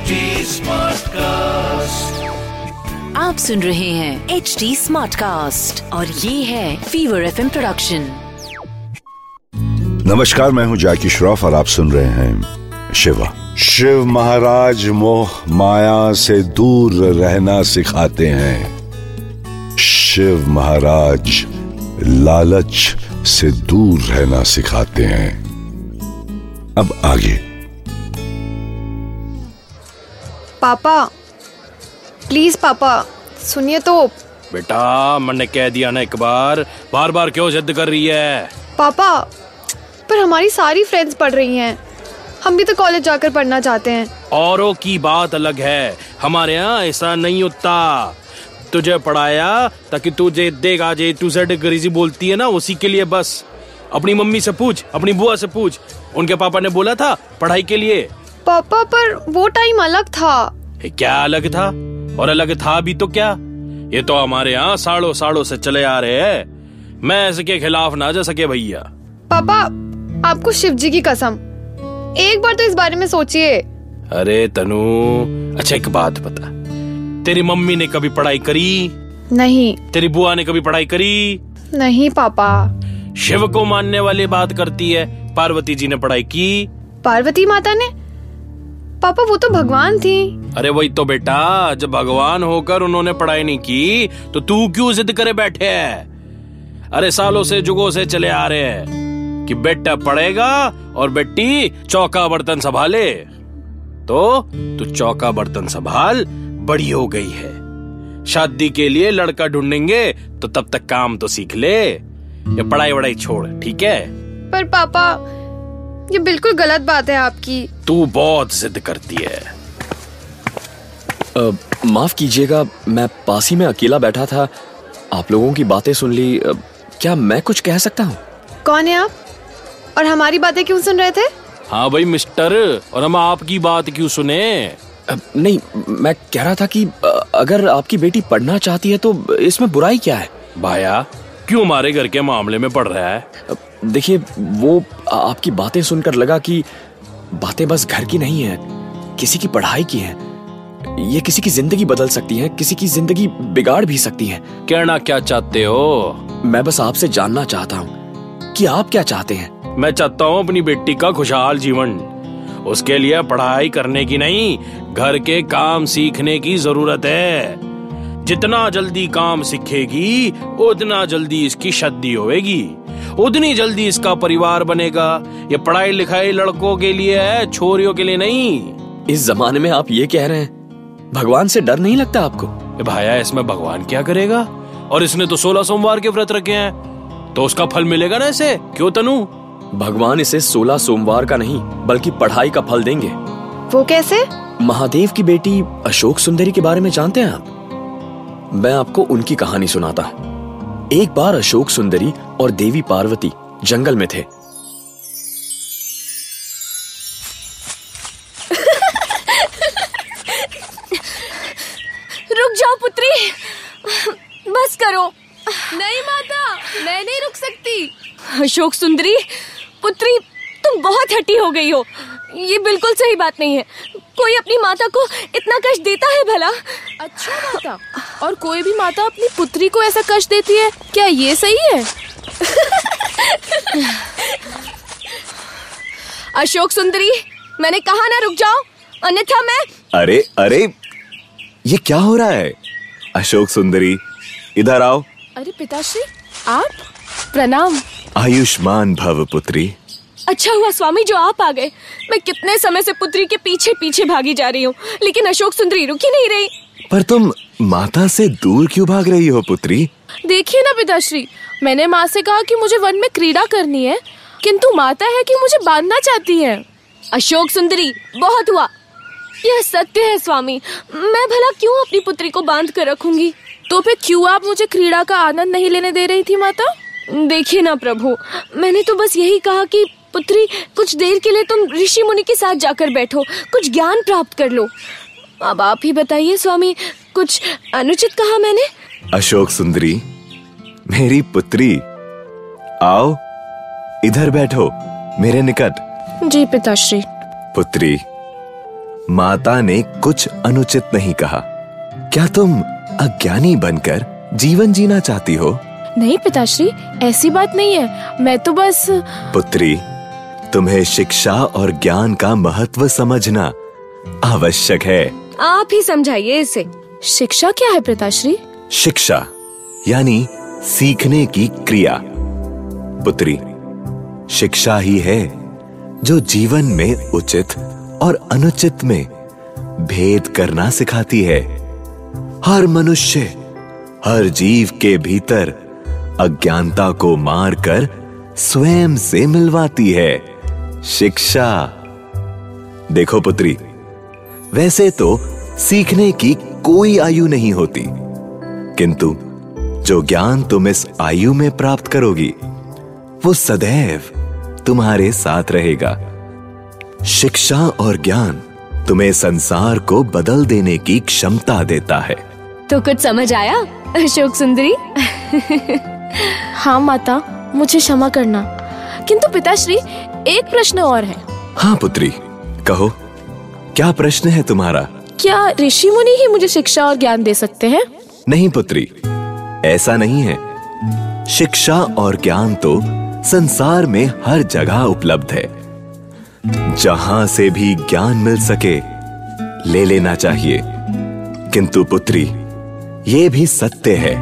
HD Smartcast. आप सुन रहे हैं एच डी स्मार्ट कास्ट और ये है फीवर एफ़ प्रोडक्शन नमस्कार मैं हूँ जाकी श्रॉफ और आप सुन रहे हैं शिवा। शिव महाराज मोह माया से दूर रहना सिखाते हैं। शिव महाराज लालच से दूर रहना सिखाते हैं। अब आगे। पापा प्लीज़ पापा सुनिए तो। बेटा मैंने कह दिया ना एक बार बार बार क्यों जिद कर रही है? पापा पर हमारी सारी फ्रेंड्स पढ़ रही हैं। हम भी तो कॉलेज जाकर पढ़ना चाहते हैं। औरों की बात अलग है। हमारे यहाँ ऐसा नहीं होता। तुझे पढ़ाया ताकि तू तुझे देगा जे टू जेड अंग्रेज़ी बोलती है ना उसी के लिए बस। अपनी मम्मी से पूछ अपनी बुआ से पूछ। उनके पापा ने बोला था पढ़ाई के लिए। पापा पर वो टाइम अलग था। क्या अलग था? और अलग था भी तो क्या? ये तो हमारे यहाँ सालों सालों से चले आ रहे हैं। मैं इसके खिलाफ ना जा सके भैया। पापा आपको शिव जी की कसम। एक बार तो इस बारे में सोचिए। अरे तनु अच्छा एक बात बता। तेरी मम्मी ने कभी पढ़ाई करी? नहीं। तेरी बुआ ने कभी पढ़ाई करी? नहीं पापा। शिव को मानने वाली बात करती है। पार्वती जी ने पढ़ाई की? पार्वती माता ने? पापा वो तो भगवान थी। अरे वही तो बेटा जब भगवान होकर उन्होंने पढ़ाई नहीं की तो तू क्यों जिद करे बैठे है? अरे सालों से जुगों से चले आ रहे हैं कि बेटा पढ़ेगा और बेटी चौका बर्तन संभाले। तो तू चौका बर्तन संभाल बड़ी हो गई है। शादी के लिए लड़का ढूंढेंगे तो तब तक काम तो सीख ले। ये पढ़ाई वढ़ाई छोड़ ठीक है? पर पापा ये बिल्कुल गलत बात है आपकी। तू बहुत जिद करती है। माफ़ कीजिएगा मैं पास ही में अकेला बैठा था। आप लोगों की बातें सुन ली। अ, क्या मैं कुछ कह सकता हूँ? कौन है आप? और हमारी बातें क्यों सुन रहे थे? हाँ भाई मिस्टर और हम आपकी बात क्यों सुने? अ, नहीं मैं कह रहा था कि अ, अगर आपकी बेटी पढ़ना चाहती है तो इसमें बुराई क्या है? भाया क्यों हमारे घर के मामले में पड़ रहा है? देखिए वो आपकी बातें सुनकर लगा कि बातें बस घर की नहीं है किसी की पढ़ाई की है। ये किसी की ज़िंदगी बदल सकती है किसी की ज़िंदगी बिगाड़ भी सकती है। कहना क्या चाहते हो? मैं बस आपसे जानना चाहता हूँ कि आप क्या चाहते हैं। मैं चाहता हूँ अपनी बेटी का खुशहाल जीवन। उसके लिए पढ़ाई करने की नहीं घर के काम सीखने की ज़रूरत है। जितना जल्दी काम सीखेगी उतना जल्दी इसकी शादी होएगी। उतनी जल्दी इसका परिवार बनेगा। ये पढ़ाई लिखाई लड़कों के लिए है छोरियों के लिए नहीं। इस जमाने में आप ये कह रहे हैं। भगवान से डर नहीं लगता आपको? भाया इसमें भगवान क्या करेगा? और इसने तो सोलह सोमवार के व्रत रखे हैं। तो उसका फल मिलेगा ना इसे? क्यों तनु? भगवान इसे सोलह सोमवार का नहीं बल्कि पढ़ाई का फल देंगे। वो कैसे? महादेव की बेटी अशोक सुंदरी के बारे में जानते हैं आप? मैं आपको उनकी कहानी सुनाता हूँ। एक बार अशोक सुंदरी और देवी पार्वती जंगल में थे। रुक जाओ पुत्री। बस करो। नहीं माता मैं नहीं रुक सकती। अशोक सुंदरी पुत्री तुम बहुत हटी हो गई हो। ये बिल्कुल सही बात नहीं है। कोई अपनी माता को इतना कष्ट देता है भला? अच्छा माता और कोई भी माता अपनी पुत्री को ऐसा कष्ट देती है? क्या ये सही है? अशोक सुंदरी मैंने कहा ना रुक जाओ अन्यथा मैं अरे अरे ये क्या हो रहा है? अशोक सुंदरी इधर आओ। अरे पिताश्री आप? प्रणाम। आयुष्मान भव पुत्री। अच्छा हुआ स्वामी जो आप आ गए। मैं कितने समय से पुत्री के पीछे पीछे भागी जा रही हूँ लेकिन अशोक सुंदरी रुकी नहीं रही। पर तुम माता से दूर क्यों भाग रही हो पुत्री? देखिए ना पिताश्री मैंने माँ से कहा कि मुझे वन में क्रीड़ा करनी है किंतु माता है कि मुझे बांधना चाहती है। अशोक सुंदरी बहुत हुआ। यह सत्य है स्वामी मैं भला क्यों अपनी पुत्री को बाँध कर रखूँगी? तो फिर क्यों आप मुझे क्रीड़ा का आनंद नहीं लेने दे रही थी माता? देखिए ना प्रभु मैंने तो बस यही कहा कि पुत्री कुछ देर के लिए तुम ऋषि मुनि के साथ जाकर बैठो। कुछ ज्ञान प्राप्त कर लो। अब आप ही बताइए स्वामी कुछ अनुचित कहा मैंने? अशोक सुंदरी मेरी पुत्री आओ इधर बैठो मेरे निकट। जी पिताश्री। पुत्री माता ने कुछ अनुचित नहीं कहा। क्या तुम अज्ञानी बनकर जीवन जीना चाहती हो? नहीं पिताश्री ऐसी बात नहीं है। मैं तो बस पुत्री तुम्हें शिक्षा और ज्ञान का महत्व समझना आवश्यक है। आप ही समझाइए इसे। शिक्षा क्या है प्रताश्री? शिक्षा यानी सीखने की क्रिया। पुत्री शिक्षा ही है जो जीवन में उचित और अनुचित में भेद करना सिखाती है। हर मनुष्य हर जीव के भीतर अज्ञानता को मारकर स्वयं से मिलवाती है। शिक्षा। देखो पुत्री वैसे तो सीखने की कोई आयु नहीं होती किंतु जो ज्ञान तुम इस आयु में प्राप्त करोगी वो सदैव तुम्हारे साथ रहेगा। शिक्षा और ज्ञान तुम्हें संसार को बदल देने की क्षमता देता है। तो कुछ समझ आया अशोक सुंदरी? हाँ माता मुझे क्षमा करना। किंतु पिताश्री एक प्रश्न और है। हाँ पुत्री। कहो क्या प्रश्न है तुम्हारा? क्या ऋषि मुनि ही मुझे शिक्षा और ज्ञान दे सकते हैं? नहीं पुत्री। ऐसा नहीं है। शिक्षा और ज्ञान तो संसार में हर जगह उपलब्ध है। जहाँ से भी ज्ञान मिल सके ले लेना चाहिए। किंतु पुत्री ये भी सत्य है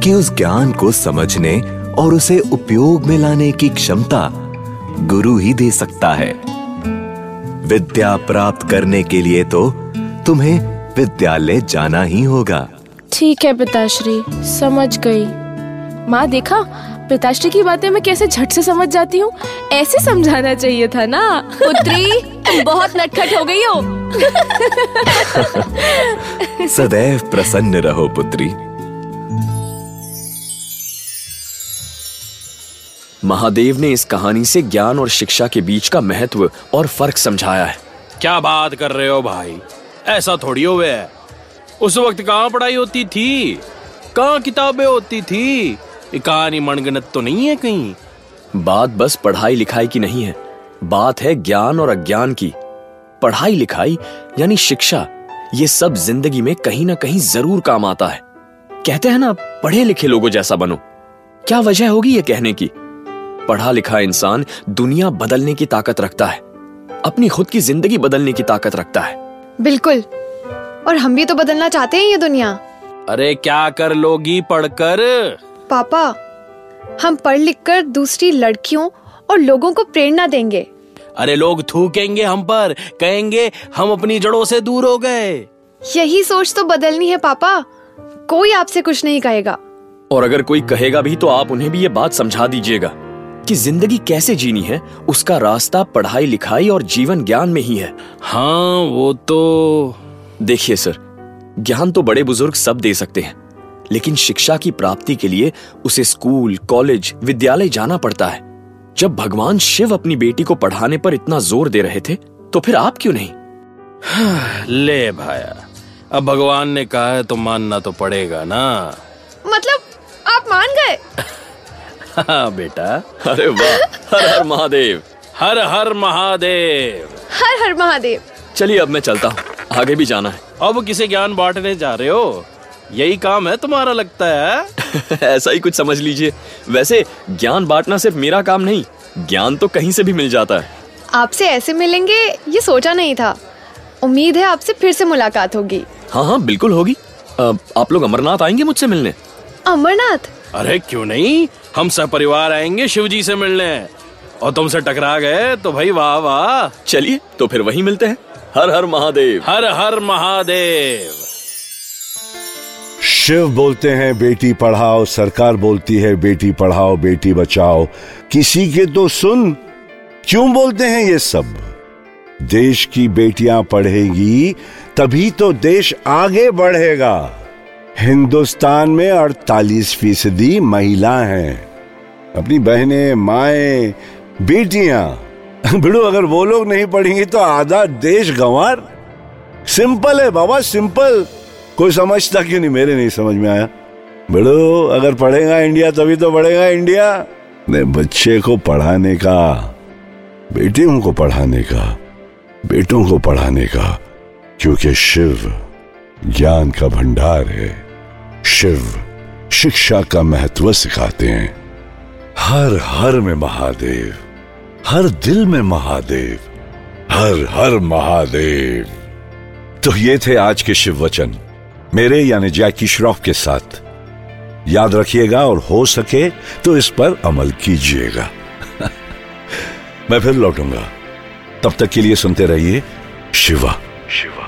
कि उस ज्ञान को समझने और उसे उपयोग में लाने की क्षमता गुरु ही दे सकता है। विद्या प्राप्त करने के लिए तो तुम्हें विद्यालय जाना ही होगा। ठीक है पिताश्री समझ गई। माँ देखा? पिताश्री की बातें मैं कैसे झट से समझ जाती हूँ? ऐसे समझाना चाहिए था ना? पुत्री तुम बहुत नटखट हो गई हो। सदैव प्रसन्न रहो पुत्री। महादेव ने इस कहानी से ज्ञान और शिक्षा के बीच का महत्व और फ़र्क समझाया है। क्या बात कर रहे हो भाई? ऐसा थोड़ी हो है। उस वक्त कहाँ पढ़ाई होती थी? कहाँ किताबें होती थी? कहानी मनगणत तो नहीं है कहीं। बात बस पढ़ाई लिखाई की नहीं है। बात है ज्ञान और अज्ञान की। पढ़ाई लिखाई यानी शिक्षा ये सब ज़िंदगी में कहीं ना कहीं ज़रूर काम आता है। कहते हैं ना पढ़े लिखे लोगों जैसा बनो। क्या वजह होगी ये कहने की? पढ़ा लिखा इंसान दुनिया बदलने की ताकत रखता है। अपनी खुद की ज़िंदगी बदलने की ताकत रखता है। बिल्कुल। और हम भी तो बदलना चाहते हैं ये दुनिया। अरे क्या कर लोगी पढ़कर? पापा हम पढ़ लिख कर दूसरी लड़कियों और लोगों को प्रेरणा देंगे। अरे लोग थूकेंगे हम पर कहेंगे हम अपनी जड़ों से दूर हो गए। यही सोच तो बदलनी है पापा। कोई आपसे कुछ नहीं कहेगा। और अगर कोई कहेगा भी तो आप उन्हें भी ये बात समझा दीजिएगा। कि ज़िंदगी कैसे जीनी है उसका रास्ता पढ़ाई लिखाई और जीवन ज्ञान में ही है। हाँ वो तो देखिए सर ज्ञान तो बड़े बुज़ुर्ग सब दे सकते हैं लेकिन शिक्षा की प्राप्ति के लिए उसे स्कूल कॉलेज विद्यालय जाना पड़ता है। जब भगवान शिव अपनी बेटी को पढ़ाने पर इतना ज़ोर दे रहे थे तो फिर आप क्यों नहीं? ले भाया अब भगवान ने कहा है तो मानना तो पड़ेगा ना। मतलब आप मान गए? हाँ बेटा। अरे वाह हर हर महादेव। हर हर महादेव। हर हर महादेव। चलिए अब मैं चलता हूँ आगे भी जाना है। अब किसे ज्ञान बांटने जा रहे हो? यही काम है तुम्हारा लगता है? ऐसा ही कुछ समझ लीजिए। वैसे ज्ञान बांटना सिर्फ़ मेरा काम नहीं ज्ञान तो कहीं से भी मिल जाता है। आपसे ऐसे मिलेंगे ये सोचा नहीं था। उम्मीद है आपसे फिर से मुलाकात होगी। हाँ हाँ बिल्कुल होगी। आप लोग अमरनाथ आएँगे मुझसे मिलने? अमरनाथ? अरे क्यों नहीं? हम सब परिवार आएँगे शिव जी से मिलने। और तुमसे टकरा गए तो भाई वाह वाह। चलिए तो फिर वही मिलते हैं। हर हर महादेव। हर हर महादेव। शिव बोलते हैं बेटी पढ़ाओ सरकार बोलती है बेटी पढ़ाओ बेटी बचाओ। किसी के तो सुन क्यों बोलते हैं ये सब? देश की बेटियाँ पढ़ेगी तभी तो देश आगे बढ़ेगा। हिंदुस्तान में 48 फ़ीसदी महिला हैं। अपनी बहनें, माए, बेटियाँ। बिड़ू अगर वो लोग नहीं पढ़ेंगी तो आधा देश गंवार। सिंपल है बाबा, सिंपल। कोई समझता क्यों नहीं? मेरे नहीं समझ में आया। बिड़ू अगर पढ़ेगा इंडिया, तभी तो बढ़ेगा इंडिया। ने बच्चे को पढ़ाने का, बेटियों को पढ़ाने का, बेटों को पढ़ाने का, क्योंकि शिव ज्ञान का भंडार है। शिव, शिक्षा का महत्व सिखाते हैं। हर हर में महादेव, हर दिल में महादेव, हर हर महादेव। तो ये थे आज के शिव वचन। मेरे यानी जैकी श्रॉफ के साथ। याद रखिएगा और हो सके तो इस पर अमल कीजिएगा। मैं फिर लौटूँगा। तब तक के लिए सुनते रहिए शिवा। शिवा।